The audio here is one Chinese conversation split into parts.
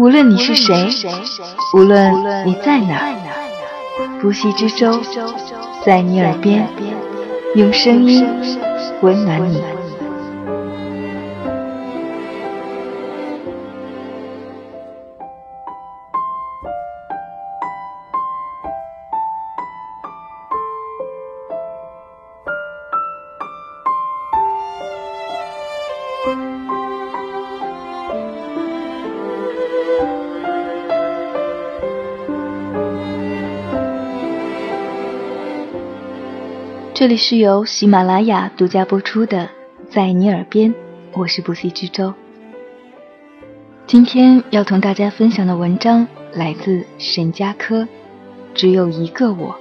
无论你是谁，无论你在哪，不息之舟在你耳边，用声音温暖你。这里是由喜马拉雅独家播出的《在你耳边》，我是不息之舟。今天要同大家分享的文章来自沈佳柯，《只有一个我》。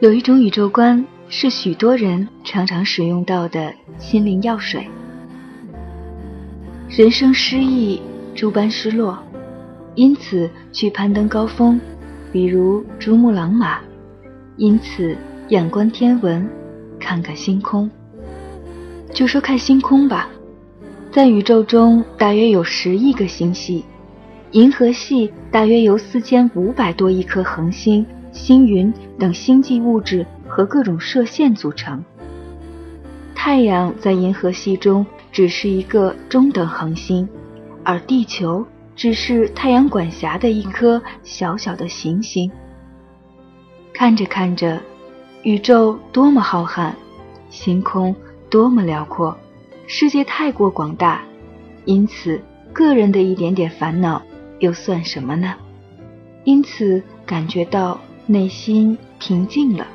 有一种宇宙观是许多人常常使用到的心灵药水。人生失意，诸般失落。因此去攀登高峰，比如珠穆朗玛；因此仰观天文，看看星空。就说看星空吧，在宇宙中大约有十亿个星系，银河系大约由四千五百多亿颗恒星、星云等星际物质和各种射线组成。太阳在银河系中只是一个中等恒星，而地球。只是太阳管辖的一颗小小的行星。看着看着，宇宙多么浩瀚，星空多么辽阔，世界太过广大，因此个人的一点点烦恼又算什么呢？因此感觉到内心平静了。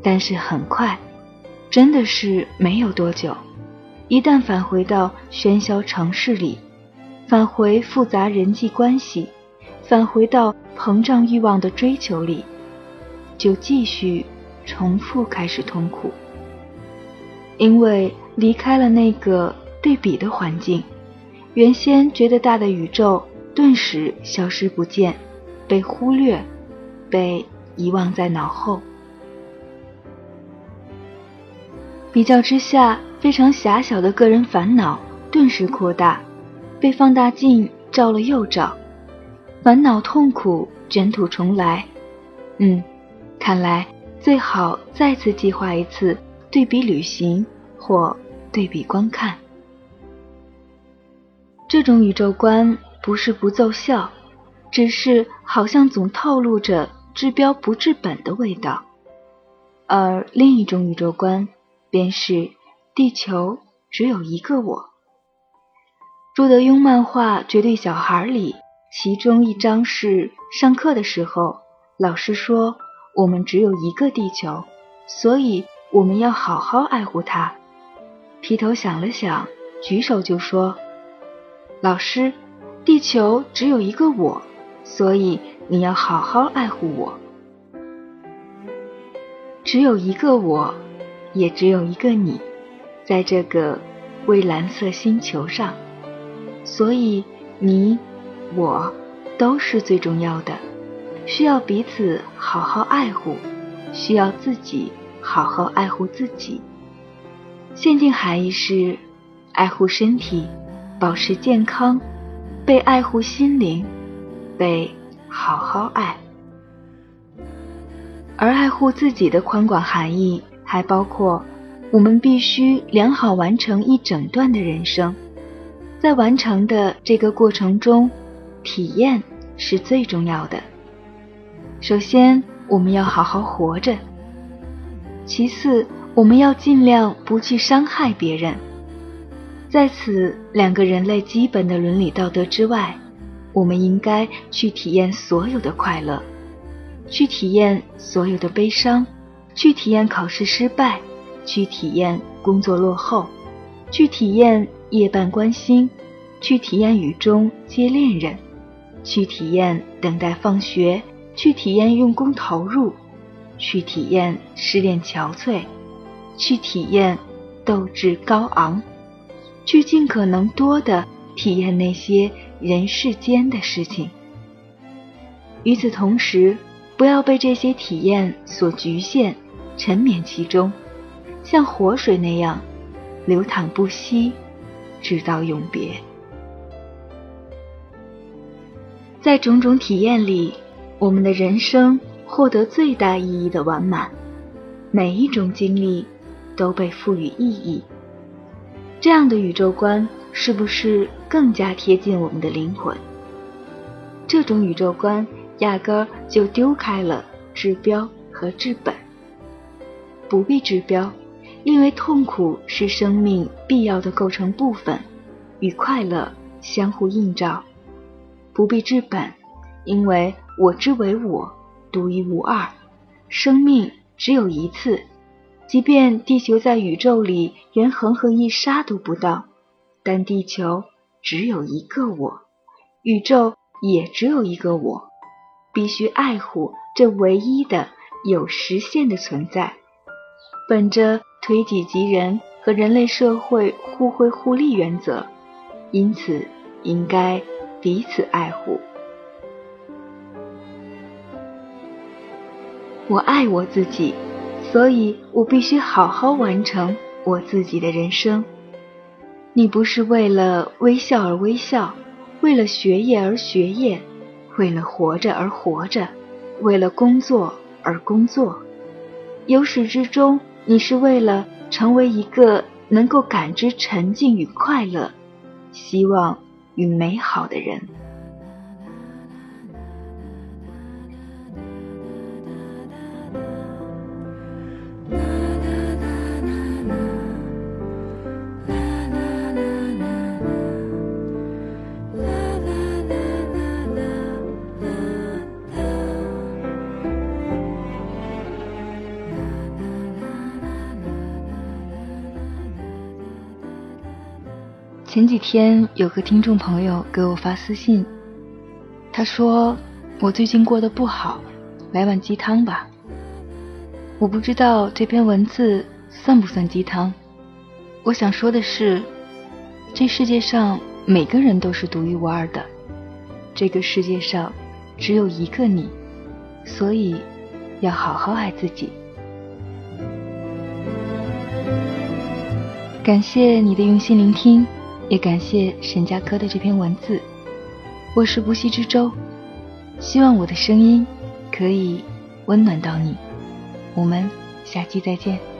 但是很快，真的是没有多久，一旦返回到喧嚣城市里。返回复杂人际关系，返回到膨胀欲望的追求里，就继续重复开始痛苦。因为离开了那个对比的环境，原先觉得大的宇宙顿时消失不见，被忽略，被遗忘在脑后。比较之下，非常狭小的个人烦恼顿时扩大。被放大镜照了又照，烦恼痛苦卷土重来。嗯，看来最好再次计划一次对比旅行或对比观看。这种宇宙观不是不奏效，只是好像总透露着治标不治本的味道。而另一种宇宙观，便是地球只有一个我。朱德庸漫画《绝对小孩》里，其中一章是上课的时候，老师说我们只有一个地球，所以我们要好好爱护它。皮头想了想，举手就说：“老师，地球只有一个我，所以你要好好爱护我。只有一个我，也只有一个你，在这个蔚蓝色星球上。”所以，你、我都是最重要的，需要彼此好好爱护，需要自己好好爱护自己。限定含义是：爱护身体，保持健康，被爱护心灵，被好好爱。而爱护自己的宽广含义，还包括我们必须良好完成一整段的人生。在完成的这个过程中，体验是最重要的。首先，我们要好好活着；其次，我们要尽量不去伤害别人。在此两个人类基本的伦理道德之外，我们应该去体验所有的快乐，去体验所有的悲伤，去体验考试失败，去体验工作落后，去体验。夜半观星，去体验雨中接恋人，去体验等待放学，去体验用功投入，去体验失恋憔悴，去体验斗志高昂，去尽可能多的体验那些人世间的事情。与此同时，不要被这些体验所局限，沉湎其中，像活水那样流淌不息，直到永别。在种种体验里，我们的人生获得最大意义的完满。每一种经历都被赋予意义。这样的宇宙观是不是更加贴近我们的灵魂？这种宇宙观压根儿就丢开了治标和治本。不必治标，因为痛苦是生命必要的构成部分，与快乐相互映照。不必治本，因为我之为我，独一无二，生命只有一次。即便地球在宇宙里连恒河一沙都不到，但地球只有一个我，宇宙也只有一个我，必须爱护这唯一的有实现的存在。本着推己及人和人类社会互惠互利原则，因此应该。彼此爱护。我爱我自己，所以我必须好好完成我自己的人生。你不是为了微笑而微笑，为了学业而学业，为了活着而活着，为了工作而工作。由始至终，你是为了成为一个能够感知沉静与快乐，希望。与美好的人。前几天有个听众朋友给我发私信，他说我最近过得不好，来碗鸡汤吧。我不知道这篇文字算不算鸡汤。我想说的是，这世界上每个人都是独一无二的，这个世界上只有一个你，所以要好好爱自己。感谢你的用心聆听。也感谢沈佳柯的这篇文字。我是不息之舟，希望我的声音可以温暖到你。我们下期再见。